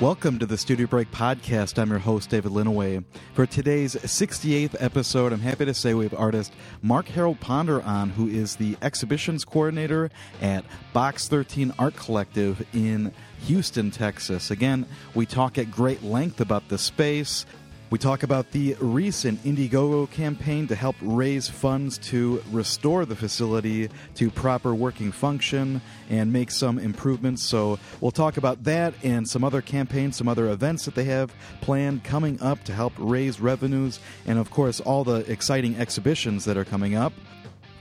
Welcome to the Studio Break podcast. I'm your host, David Linneweh. For today's 68th episode, I'm happy to say we have artist Mark Harold Ponder on, who is the exhibitions coordinator at Box 13 Art Collective in Houston, Texas. Again, we talk at great length about the space, we talk about the recent Indiegogo campaign to help raise funds to restore the facility to proper working function and make some improvements. So, we'll talk about that and some other campaigns, some other events that they have planned coming up to help raise revenues, and of course, all the exciting exhibitions that are coming up.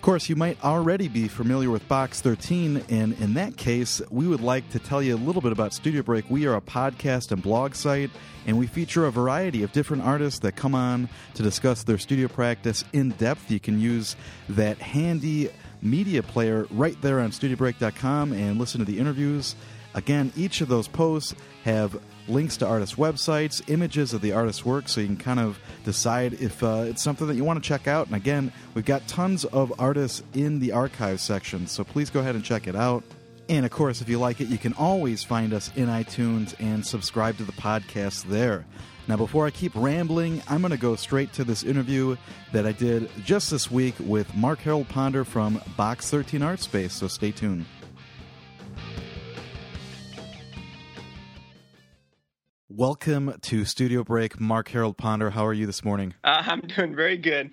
Of course, you might already be familiar with Box 13, and in that case, we would like to tell you a little bit about Studio Break. We are a podcast and blog site, and we feature a variety of different artists that come on to discuss their studio practice in depth. You can use that handy media player right there on studiobreak.com and listen to the interviews. Again, each of those posts have links to artists' websites, images of the artist's work, so you can kind of decide if uh, it's something that you want to check out. And again, we've got tons of artists in the archive section, so please go ahead and check it out. And of course, if you like it, you can always find us in iTunes and subscribe to the podcast there. Now, before I keep rambling, I'm going to go straight to this interview that I did just this week with Mark Harold Ponder from Box 13 Art Space, so stay tuned. Welcome to Studio Break, Mark Harold Ponder. How are you this morning? Uh, I'm doing very good.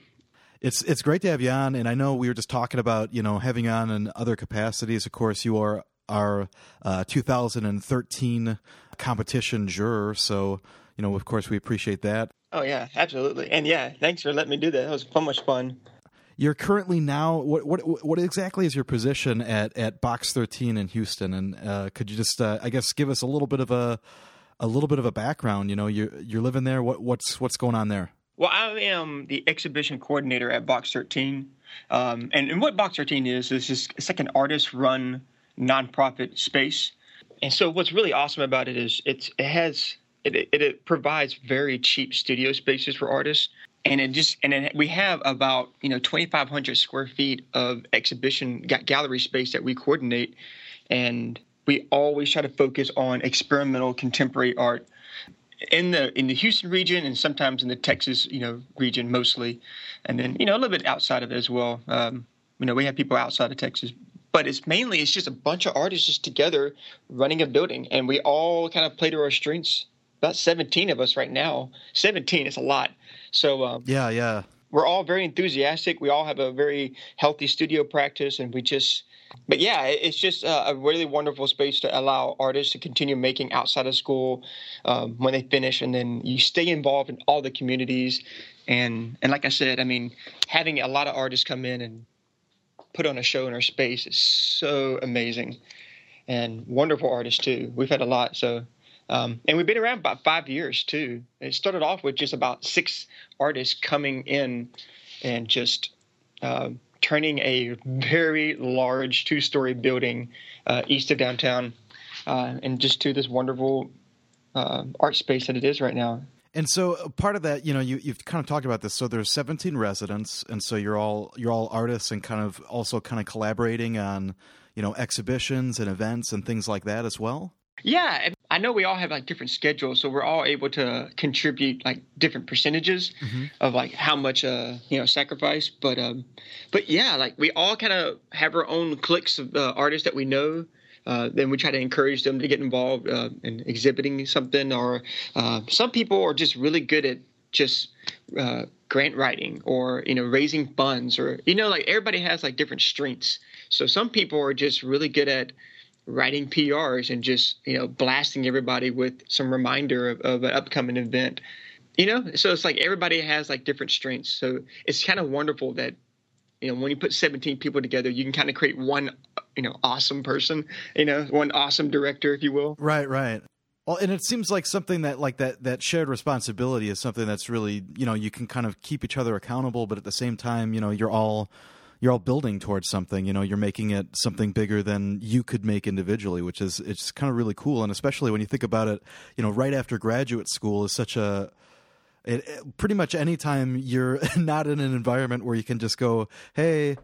It's it's great to have you on, and I know we were just talking about you know having on in other capacities. Of course, you are our uh, 2013 competition juror, so you know of course we appreciate that. Oh yeah, absolutely, and yeah, thanks for letting me do that. It was so much fun. You're currently now what what what exactly is your position at at Box 13 in Houston? And uh, could you just uh, I guess give us a little bit of a a little bit of a background. You know, you're you're living there. What what's what's going on there? Well, I am the exhibition coordinator at Box 13, um, and, and what Box 13 is is just it's like an artist-run nonprofit space. And so, what's really awesome about it is it's it has it, it, it provides very cheap studio spaces for artists and it just and it, we have about you know 2500 square feet of exhibition gallery space that we coordinate and we always try to focus on experimental contemporary art in the in the Houston region and sometimes in the Texas you know region mostly, and then you know a little bit outside of it as well. Um, you know we have people outside of Texas, but it's mainly it's just a bunch of artists just together running a building, and we all kind of play to our strengths. About seventeen of us right now. Seventeen is a lot. So um, yeah, yeah. We're all very enthusiastic. We all have a very healthy studio practice, and we just but yeah, it's just a, really wonderful space to allow artists to continue making outside of school um, when they finish, and then you stay involved in all the communities. And and like I said, I mean, having a lot of artists come in and put on a show in our space is so amazing, and wonderful artists too. We've had a lot, so. Um, and we've been around about five years too. It started off with just about six artists coming in and just uh, turning a very large two story building uh, east of downtown uh, and just to this wonderful uh, art space that it is right now. And so uh, part of that, you know, you, you've kind of talked about this. So there's 17 residents, and so you're all you're all artists, and kind of also kind of collaborating on, you know, exhibitions and events and things like that as well. Yeah, I know we all have like different schedules, so we're all able to contribute like different percentages mm-hmm. of like how much uh you know sacrifice. But um, but yeah, like we all kind of have our own cliques of uh, artists that we know. Uh, then we try to encourage them to get involved uh, in exhibiting something, or uh, some people are just really good at just uh, grant writing or you know raising funds or you know like everybody has like different strengths so some people are just really good at writing PRs and just you know blasting everybody with some reminder of, of an upcoming event. You know, so it's like everybody has like different strengths. So it's kind of wonderful that you know when you put 17 people together, you can kind of create one you know awesome person. You know, one awesome director, if you will. Right, right. Well, and it seems like something that like that that shared responsibility is something that's really you know you can kind of keep each other accountable, but at the same time, you know, you're all you're all building towards something. You know, you're making it something bigger than you could make individually, which is it's kind of really cool. And especially when you think about it, you know, right after graduate school is such a it, it, pretty much anytime you're not in an environment where you can just go, hey,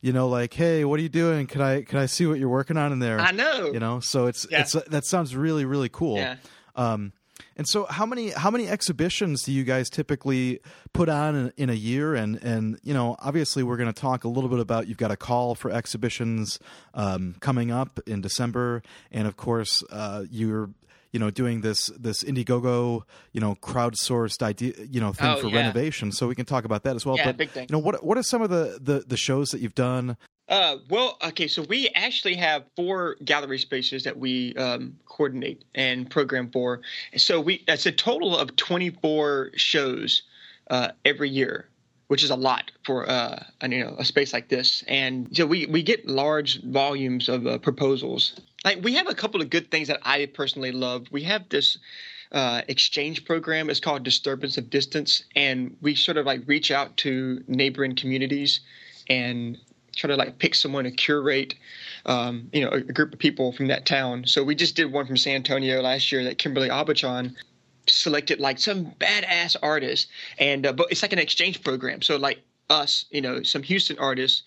you know, like, hey, what are you doing? Can I can I see what you're working on in there? I know. You know, so it's yeah. it's that sounds really really cool. Yeah. Um, and so, how many how many exhibitions do you guys typically put on in, in a year? And and you know, obviously, we're going to talk a little bit about you've got a call for exhibitions um, coming up in December, and of course, uh, you're you know doing this this Indiegogo you know crowdsourced idea you know thing Oh, for yeah. renovation. So we can talk about that as well. Yeah, but big thing. you know, what what are some of the the, the shows that you've done? Uh, well, okay, so we actually have four gallery spaces that we um, coordinate and program for. So we that's a total of 24 shows uh, every year, which is a lot for uh, an, you know a space like this. And so we we get large volumes of uh, proposals. Like we have a couple of good things that I personally love. We have this uh, exchange program. It's called Disturbance of Distance, and we sort of like reach out to neighboring communities and try to like pick someone to curate, um, you know, a, a group of people from that town. So we just did one from San Antonio last year that Kimberly Aubuchon selected like some badass artist, and uh, but it's like an exchange program. So like us, you know, some Houston artists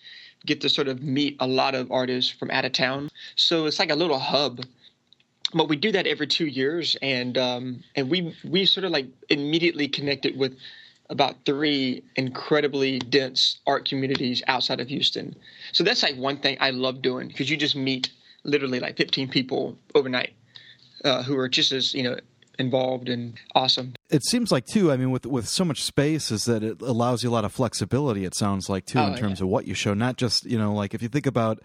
get to sort of meet a lot of artists from out of town. So it's like a little hub but we do that every two years, and um, and we we sort of like immediately connected with about three incredibly dense art communities outside of Houston. So that's like one thing I love doing because you just meet literally like 15 people overnight uh, who are just as you know involved and awesome. It seems like too. I mean, with with so much space, is that it allows you a lot of flexibility. It sounds like too Oh, in terms yeah. of what you show, not just you know, like if you think about.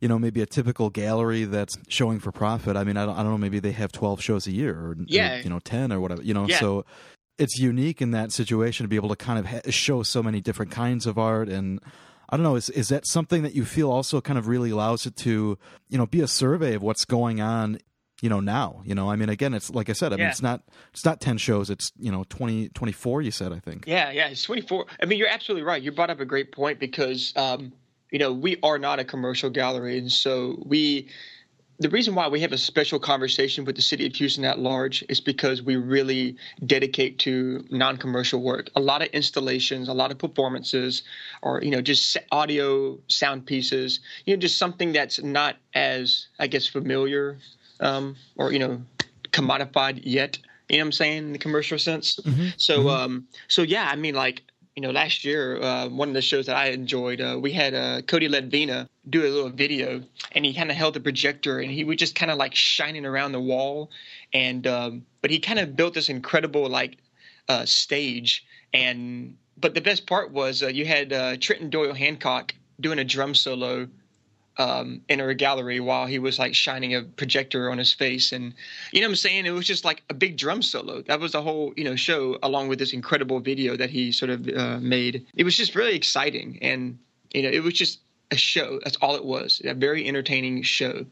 You know, maybe a typical gallery that's showing for profit. I mean, I don't, I don't know. Maybe they have twelve shows a year, or, or, Yeah. you know, ten or whatever. You know, Yeah. so it's unique in that situation to be able to kind of ha- show so many different kinds of art and I don't know is is that something that you feel also kind of really allows it to you know be a survey of what's going on you know now you know I mean again it's like I said I mean it's not it's not 10 shows it's you know 20 24 you said I think Yeah, yeah, it's 24. I mean, you're absolutely right. You brought up a great point because, um, you know, we are not a commercial gallery. And so we, the reason why we have a special conversation with the city of Houston at large is because we really dedicate to non commercial work. A lot of installations, a lot of performances, or, you know, just audio sound pieces, you know, just something that's not as, I guess, familiar um, or, you know, commodified yet. You know what I'm saying in the commercial sense. So, um, so yeah, I mean, like you know, last year uh, one of the shows that I enjoyed, uh, we had uh, Cody Ledvina do a little video, and he kind of held the projector, and he was just kind of like shining around the wall, and um, but he kind of built this incredible like uh, stage, and but the best part was uh, you had uh, Trenton Doyle Hancock doing a drum solo um, in our gallery while he was like shining a projector on his face. And you know what I'm saying? It was just like a big drum solo. That was the whole, you know, show along with this incredible video that he sort of uh, made. It was just really exciting. And, you know, it was just a show. That's all it was. A very entertaining show.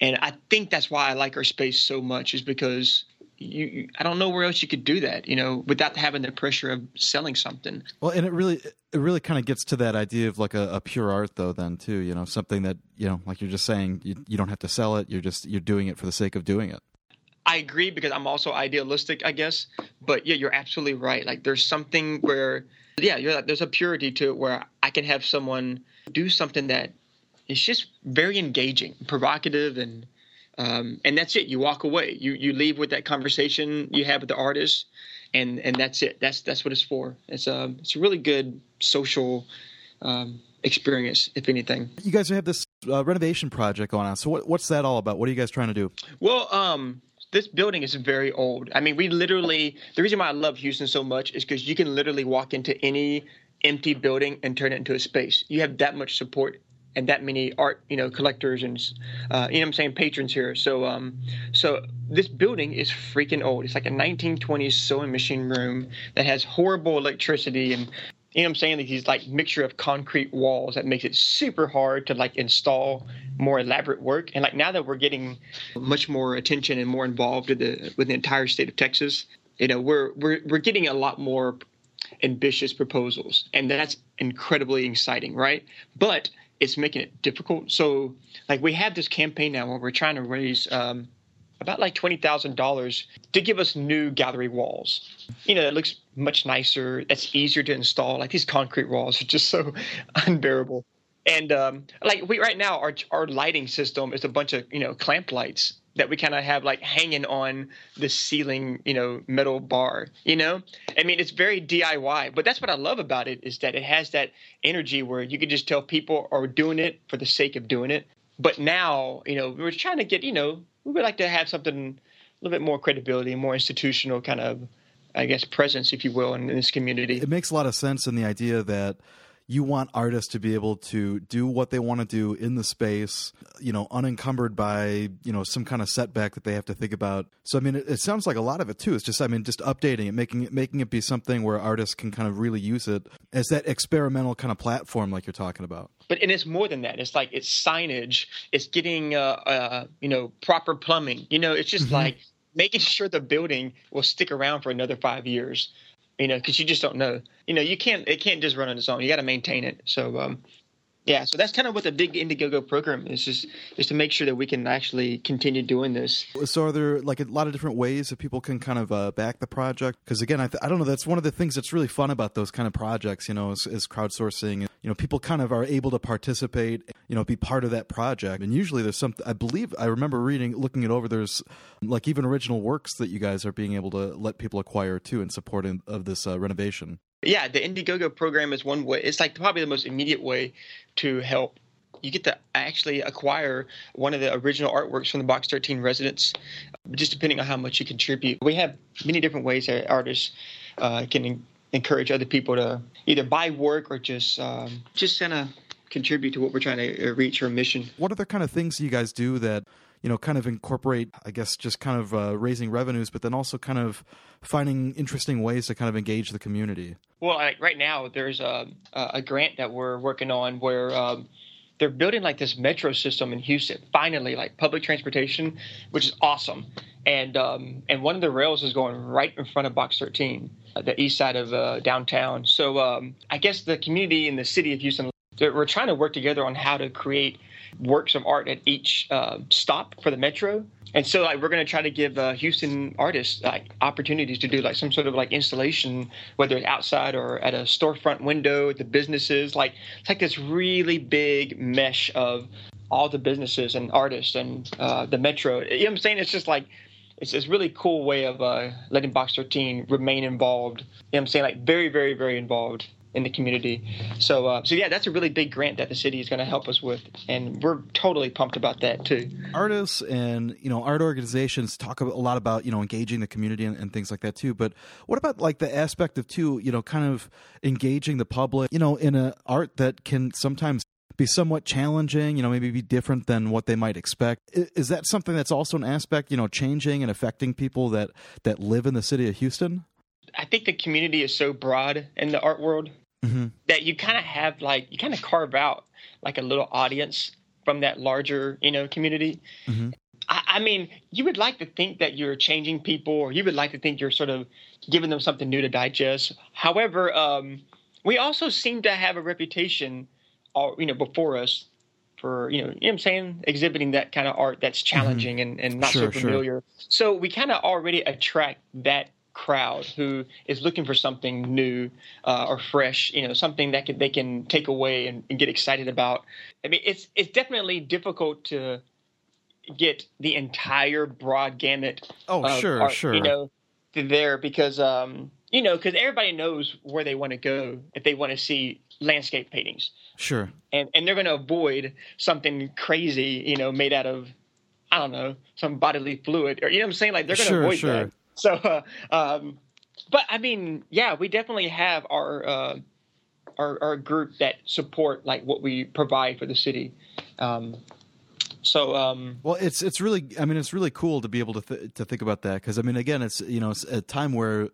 And I think that's why I like our space so much is because you, you I don't know where else you could do that, you know, without having the pressure of selling something. well and it really it really kind of gets to that idea of like a, a pure art though then too you know something that you know like you're just saying you, you don't have to sell it you're just you're doing it for the sake of doing it I agree because I'm also idealistic, I guess. But yeah, you're absolutely right. Like there's something where, yeah, you're, there's a purity to it where I can have someone do something that is just very engaging, provocative, and um, and that's it. You walk away. You you leave with that conversation you have with the artist, and and that's it. That's that's what it's for. It's a it's a really good social um, experience, if anything. you guys have this uh, renovation project going on so what, what's that all about what are you guys trying to do Well, um, this building is very old. I mean, we literally the reason why I love Houston so much is because you can literally walk into any empty building and turn it into a space. You have that much support and that many art, you know, collectors and uh, you know I'm saying, patrons here. So, um, so this building is freaking old. It's like a 1920s sewing machine room that has horrible electricity and you know I'm saying? Like these like mixture of concrete walls that makes it super hard to like install more elaborate work. And like now that we're getting much more attention and more involved with the with the entire state of Texas, you know, we're we're we're getting a lot more ambitious proposals, and that's incredibly exciting, right? But it's making it difficult. So like we have this campaign now where we're trying to raise um, about like twenty thousand dollars to give us new gallery walls. You know, it looks much nicer. That's easier to install. Like these concrete walls are just so unbearable. And um, like we right now, our our lighting system is a bunch of you know clamp lights, that we kind of have like hanging on the ceiling, you know, metal bar, you know? I mean, it's very DIY, but that's what I love about it is that it has that energy where you can just tell people are doing it for the sake of doing it. But now, you know, we're trying to get, you know, we would like to have something a little bit more credibility, more institutional kind of, I guess, presence, if you will, in, in this community. It makes a lot of sense in the idea that you want artists to be able to do what they want to do in the space, you know, unencumbered by, you know, some kind of setback that they have to think about. So I mean, it, it, sounds like a lot of it too. It's just I mean, just updating it, making it making it be something where artists can kind of really use it as that experimental kind of platform like you're talking about. But and it's more than that. It's like it's signage, it's getting uh, uh you know, proper plumbing. You know, it's just mm-hmm. like making sure the building will stick around for another 5 years you know, because you just don't know. You know, you can't it can't just run on its own. You got to maintain it. So um, yeah, so that's kind of what the big Indiegogo program is just is to make sure that we can actually continue doing this. So are there like a lot of different ways that people can kind of uh, back the project? Because again, I, th- I don't know. That's one of the things that's really fun about those kind of projects. You know, is, is crowdsourcing. You know, people kind of are able to participate. You know, be part of that project. And usually there's some. I believe I remember reading, looking it over. There's like even original works that you guys are being able to let people acquire too in support of this uh, renovation yeah, the Indiegogo program is one way. It's like probably the most immediate way to help. You get to actually acquire one of the original artworks from the Box 13 residents, just depending on how much you contribute. We have many different ways that artists uh, can encourage other people to either buy work or just um, just kind of contribute to what we're trying to uh, reach or mission. What other kind of things do you guys do that you know, kind of incorporate, I guess, just kind of uh, raising revenues, but then also kind of finding interesting ways to kind of engage the community? Well, like right now, there's a, a grant that we're working on where um, they're building like this metro system in Houston. Finally, like public transportation, which is awesome. And um, and one of the rails is going right in front of Box 13, uh, the east side of uh, downtown. So um, I guess the community and the city of Houston, we're trying to work together on how to create works of art at each uh, stop for the metro. And so, like, we're going to try to give uh, Houston artists like opportunities to do like some sort of like installation, whether it's outside or at a storefront window at the businesses. Like, it's like this really big mesh of all the businesses and artists and uh, the metro. You know what I'm saying? It's just like it's this really cool way of uh, letting Box 13 remain involved. You know what I'm saying? Like, very, very, very involved in the community. So, uh, so yeah, that's a really big grant that the city is going to help us with, and we're totally pumped about that too. Artists and you know art organizations talk a lot about you know engaging the community and, and things like that too. But what about like the aspect of too you know kind of engaging the public you know in a art that can sometimes be somewhat challenging, you know, maybe be different than what they might expect. Is that something that's also an aspect, you know, changing and affecting people that that live in the city of Houston? I think the community is so broad in the art world mm-hmm. that you kind of have like you kind of carve out like a little audience from that larger you know community. Mm-hmm. I, I, mean, you would like to think that you're changing people, or you would like to think you're sort of giving them something new to digest. However, um, we also seem to have a reputation, all, you know, before us for you know, you know I'm saying, exhibiting that kind of art that's mm-hmm. challenging mm-hmm. and, and not sure, so familiar. Sure. So we kind of already attract that crowd who is looking for something new uh, or fresh, you know, something that can, they can take away and, and, get excited about. I mean, it's it's definitely difficult to get the entire broad gamut. Oh, sure, art, sure. You know, there because um, you know, because everybody knows where they want to go if they want to see landscape paintings. Sure. And and they're going to avoid something crazy, you know, made out of I don't know, some bodily fluid or you know what I'm saying? Like they're going to sure, avoid sure. that. So, uh, um, but I mean, yeah, we definitely have our, uh, our, our group that support like what we provide for the city. Um, so, um, well, it's it's really, I mean, it's really cool to be able to th- to think about that because I mean, again, it's you know, it's a time where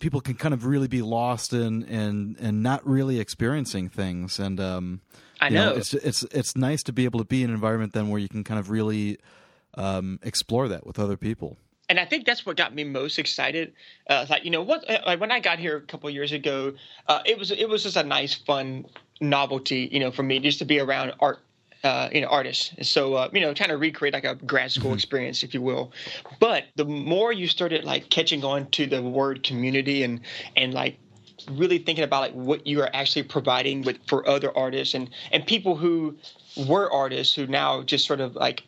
people can kind of really be lost in and and not really experiencing things and um I know. know. it's it's it's nice to be able to be in an environment then where you can kind of really um explore that with other people and I think that's what got me most excited. Uh, like you know what, uh, like when I got here a couple years ago, uh, it was it was just a nice, fun novelty, you know, for me just to be around art, uh, you know, artists. so uh, you know, trying to recreate like a grad school mm-hmm. experience, if you will. But the more you started like catching on to the word community and and like really thinking about like what you are actually providing with for other artists and and people who were artists who now just sort of like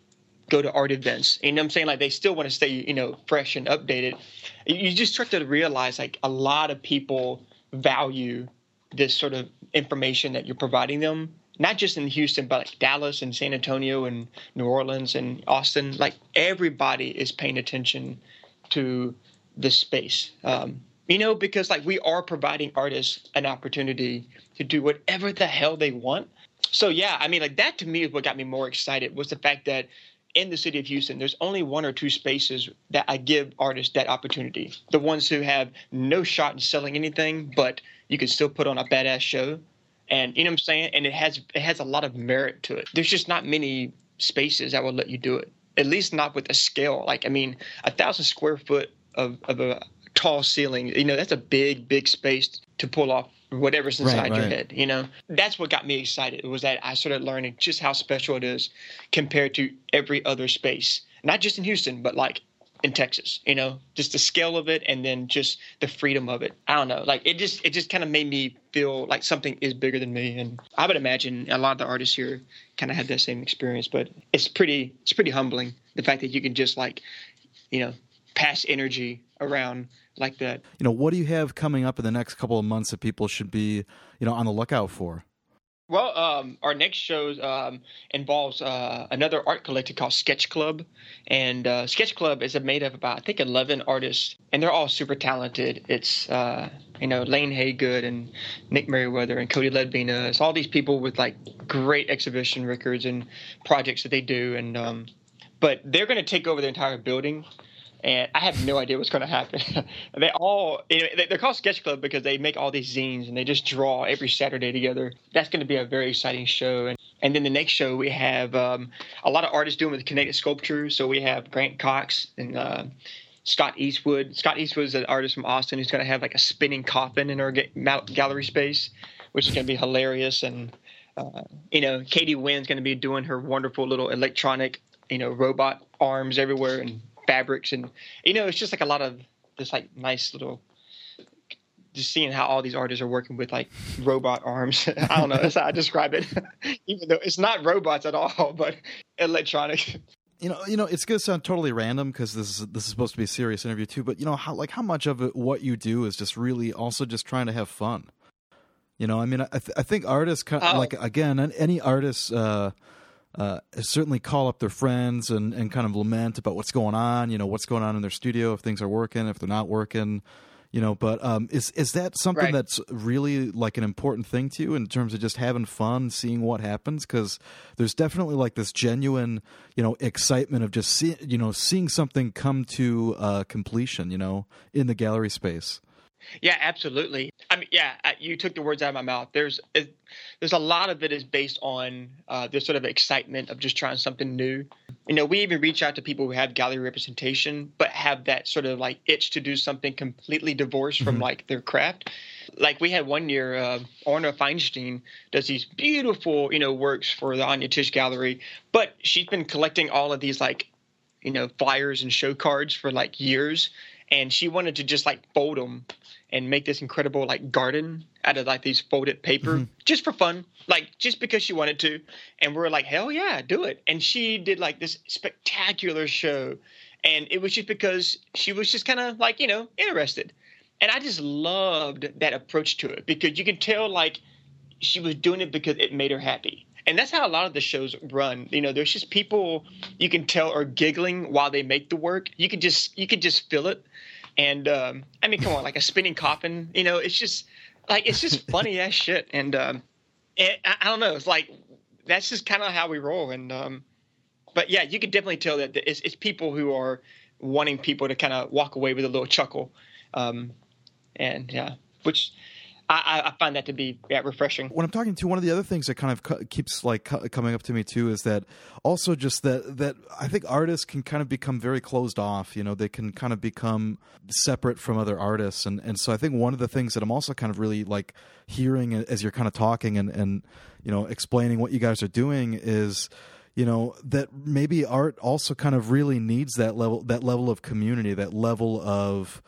go to art events. You know I'm saying? Like they still want to stay, you know, fresh and updated. You just start to realize like a lot of people value this sort of information that you're providing them not just in Houston, but like Dallas and San Antonio and New Orleans and Austin. Like everybody is paying attention to this space. Um, you know, because like we are providing artists an opportunity to do whatever the hell they want. So yeah, I mean, like that to me is what got me more excited was the fact that in the city of Houston, there's only one or two spaces that I give artists that opportunity. The ones who have no shot in selling anything, but you can still put on a badass show and you know what I'm saying. And it has it has a lot of merit to it. There's just not many spaces that will let you do it. At least not with a scale. Like I mean, a thousand square foot of of a tall ceiling. You know, that's a big big space to pull off whatever's inside right, right. your head. You know, that's what got me excited. Was that I started learning just how special it is compared to every other space. Not just in Houston, but like in Texas, you know, just the scale of it and then just the freedom of it. I don't know. Like it just it just kind of made me feel like something is bigger than me and I would imagine a lot of the artists here kind of had that same experience, but it's pretty it's pretty humbling the fact that you can just like, you know, pass energy around like that. You know, what do you have coming up in the next couple of months that people should be, you know, on the lookout for? Well, um, our next show um, involves uh, another art collective called Sketch Club, and uh, Sketch Club is made up of about I think eleven artists, and they're all super talented. It's uh, you know Lane Haygood and Nick Merriweather and Cody Ledvina. It's all these people with like great exhibition records and projects that they do, and um, but they're going to take over the entire building and I have no idea what's going to happen. they all you know, they're called Sketch Club because they make all these zines and they just draw every Saturday together. That's going to be a very exciting show. And and then the next show we have um, a lot of artists doing with Kinetic Sculpture. So we have Grant Cox and. Uh, Scott Eastwood. Scott Eastwood is an artist from Austin who's going to have like a spinning coffin in our gallery space, which is going to be hilarious. And uh, you know, Katie Wynn's going to be doing her wonderful little electronic, you know, robot arms everywhere and fabrics and you know it's just like a lot of this like nice little just seeing how all these artists are working with like robot arms. I don't know. That's how I describe it. Even though it's not robots at all, but electronic. You know, you know, it's going to sound totally random because this is this is supposed to be a serious interview too. But you know, how like how much of it what you do is just really also just trying to have fun. You know, I mean, I, th- I think artists kind of, oh. like again, any artist. Uh, uh, certainly call up their friends and, and kind of lament about what's going on, you know, what's going on in their studio, if things are working, if they're not working, you know. But um, is is that something right. that's really like an important thing to you in terms of just having fun, seeing what happens? Because there's definitely like this genuine, you know, excitement of just seeing, you know, seeing something come to uh, completion, you know, in the gallery space. Yeah, absolutely. I mean, yeah, you took the words out of my mouth. There's there's a lot of it is based on uh, this sort of excitement of just trying something new. You know, we even reach out to people who have gallery representation, but have that sort of like itch to do something completely divorced mm-hmm. from like their craft. Like we had one year, uh, Orna Feinstein does these beautiful, you know, works for the Anya Tish Gallery, but she's been collecting all of these like, you know, flyers and show cards for like years, and she wanted to just like fold them and make this incredible like garden out of like these folded paper mm-hmm. just for fun like just because she wanted to. And we are like hell yeah do it. And she did like this spectacular show. And it was just because she was just kind of like you know interested. And i just loved that approach to it because you can tell like she was doing it because it made her happy. And that's how a lot of the shows run. You know there's just people you can tell are giggling while they make the work. You can just you can just feel it and um, I mean, come on, like a spinning coffin, you know, it's just like it's just funny ass shit. And um, it, I, I, don't know, it's like that's just kind of how we roll. And um, but yeah, you can definitely tell that it's, it's people who are wanting people to kind of walk away with a little chuckle. Um, and yeah, which I, I, find that to be yeah, refreshing. When I'm talking to one of the other things that kind of keeps like coming up to me too is that also just that that I think artists can kind of become very closed off. You know, they can kind of become separate from other artists, and and so I think one of the things that I'm also kind of really like hearing as you're kind of talking and and you know explaining what you guys are doing is you know that maybe art also kind of really needs that level that level of community that level of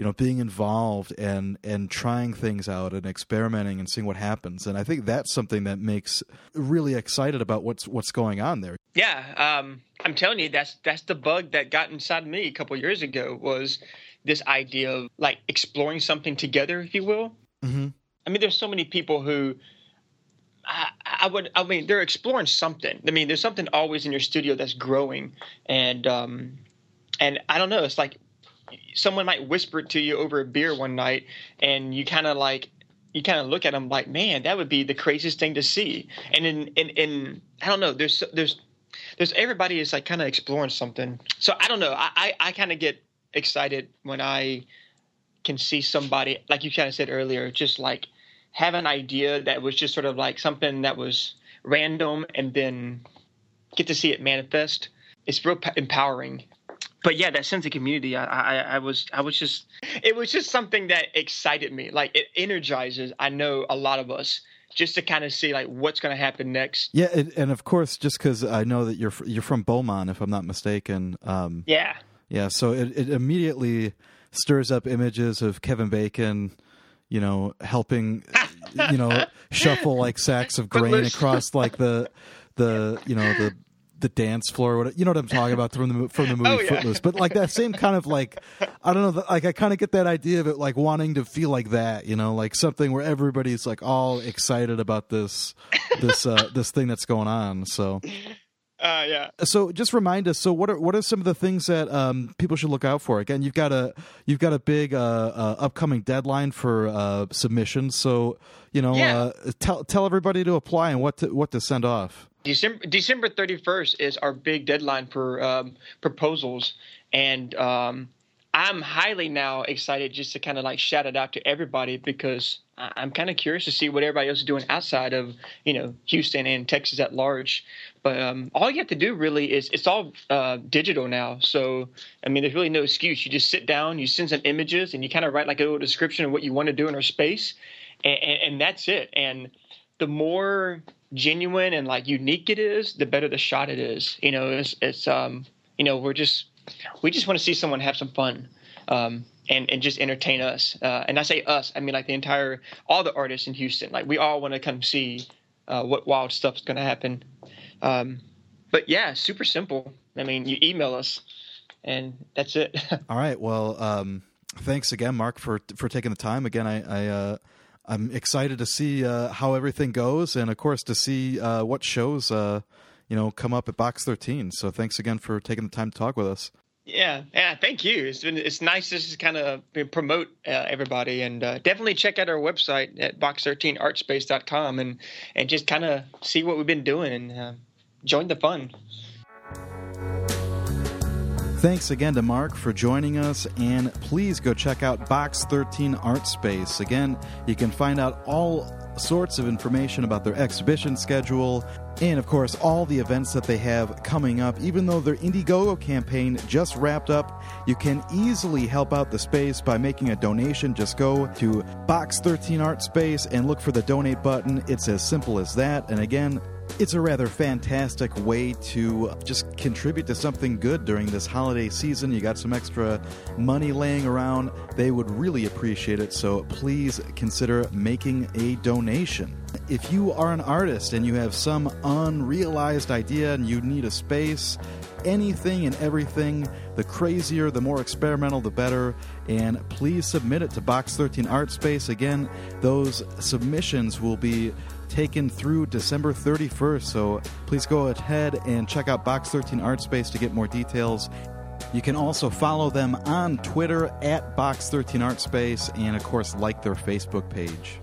you know being involved and and trying things out and experimenting and seeing what happens and i think that's something that makes really excited about what's what's going on there yeah um, i'm telling you that's that's the bug that got inside me a couple years ago was this idea of like exploring something together if you will mm-hmm. i mean there's so many people who I, I would. I mean, they're exploring something. I mean, there's something always in your studio that's growing, and um, and I don't know. It's like someone might whisper it to you over a beer one night, and you kind of like you kind of look at them like, man, that would be the craziest thing to see. And in in, in I don't know. There's there's there's everybody is like kind of exploring something. So I don't know. I I, I kind of get excited when I can see somebody like you kind of said earlier, just like have an idea that was just sort of like something that was random and then get to see it manifest. It's real empowering. But yeah, that sense of community, I, I, I was, I was just, it was just something that excited me. Like it energizes. I know a lot of us just to kind of see like what's going to happen next. Yeah, and, and of course, just because I know that you're you're from Beaumont, if I'm not mistaken. Um, yeah. Yeah. So it, it immediately stirs up images of Kevin Bacon you know, helping, you know, shuffle like sacks of grain across like the, the, you know, the, the dance floor. What you know what I'm talking about from the from the movie oh, yeah. Footloose, but like that same kind of like I don't know, like I kind of get that idea of it, like wanting to feel like that, you know, like something where everybody's like all excited about this this uh this thing that's going on. So uh, yeah. So just remind us. So what are what are some of the things that um, people should look out for? Again, you've got a you've got a big uh, uh, upcoming deadline for uh, submissions. So you know, yeah. Uh, tell tell everybody to apply and what to what to send off. December December thirty first is our big deadline for um, proposals, and um, I'm highly now excited just to kind of like shout it out to everybody because I'm kind of curious to see what everybody else is doing outside of you know Houston and Texas at large. But um, all you have to do really is it's all uh, digital now. So I mean, there's really no excuse. You just sit down, you send some images, and you kind of write like a little description of what you want to do in our space, and, and, and that's it. And the more genuine and like unique it is, the better the shot it is. You know, it's, it's um, you know, we're just we just want to see someone have some fun. Um, and, and just entertain us. Uh, and I say us, I mean like the entire, all the artists in Houston. Like we all want to come see uh, what wild stuff is going to happen. Um, but yeah, super simple. I mean, you email us, and that's it. all right. Well, um, thanks again, Mark, for for taking the time. Again, I. I uh... I'm excited to see uh, how everything goes, and of course to see uh, what shows uh, you know come up at Box 13. So thanks again for taking the time to talk with us. Yeah, yeah. Thank you. It's been it's nice to just kind of promote uh, everybody, and uh, definitely check out our website at box13artspace.com and and just kind of see what we've been doing and uh, join the fun. Thanks again to Mark for joining us, and please go check out Box 13 Art Space. Again, you can find out all sorts of information about their exhibition schedule, and of course, all the events that they have coming up. Even though their Indiegogo campaign just wrapped up, you can easily help out the space by making a donation. Just go to Box 13 Art Space and look for the donate button. It's as simple as that. And again, it's a rather fantastic way to just contribute to something good during this holiday season. You got some extra money laying around, they would really appreciate it. So please consider making a donation. If you are an artist and you have some unrealized idea and you need a space, anything and everything, the crazier, the more experimental, the better. And please submit it to Box 13 Art Space. Again, those submissions will be taken through December 31st. So please go ahead and check out Box 13 Art Space to get more details. You can also follow them on Twitter at Box 13 Art Space and, of course, like their Facebook page.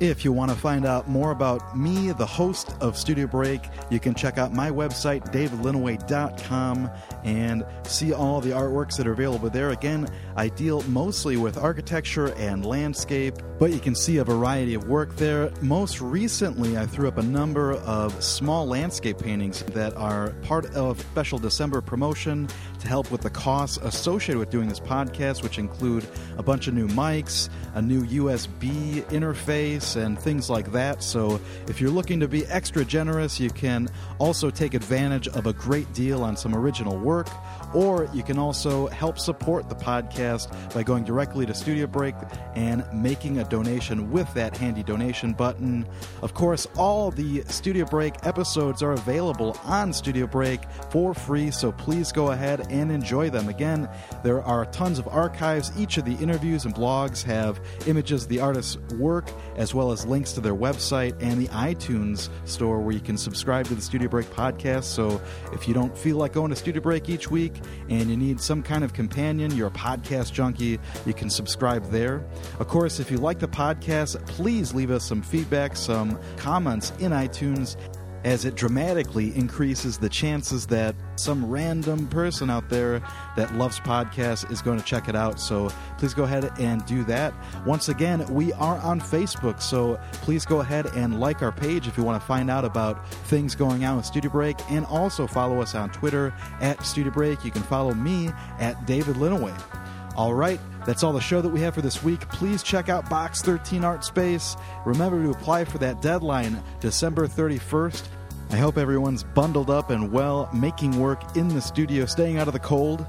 If you want to find out more about me, the host of Studio Break, you can check out my website, davidlinneweh.com, and see all the artworks that are available there. Again, I deal mostly with architecture and landscape, but you can see a variety of work there. Most recently, I threw up a number of small landscape paintings that are part of special December promotion to help with the costs associated with doing this podcast, which include a bunch of new mics, a new USB interface and things like that. So if you're looking to be extra generous, you can also take advantage of a great deal on some original work. Or you can also help support the podcast by going directly to Studio Break and making a donation with that handy donation button. Of course, all the Studio Break episodes are available on Studio Break for free, so please go ahead and enjoy them. Again, there are tons of archives. Each of the interviews and blogs have images of the artist's work, as well as links to their website and the iTunes store where you can subscribe to the Studio Break podcast. So if you don't feel like going to Studio Break each week, and you need some kind of companion, you're a podcast junkie, you can subscribe there. Of course, if you like the podcast, please leave us some feedback, some comments in iTunes as it dramatically increases the chances that some random person out there that loves podcasts is going to check it out. So please go ahead and do that. Once again, we are on Facebook, so please go ahead and like our page if you want to find out about things going on with Studio Break, and also follow us on Twitter at Studio Break. You can follow me at David Linneweh. All right, that's all the show that we have for this week. Please check out Box 13 Art Space. Remember to apply for that deadline December 31st. I hope everyone's bundled up and well, making work in the studio, staying out of the cold,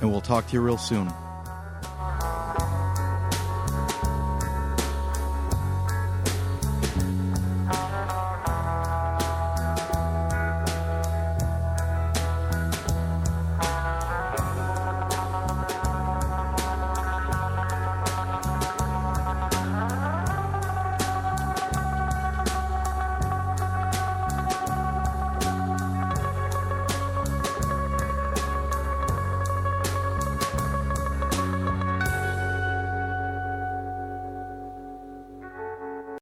and we'll talk to you real soon.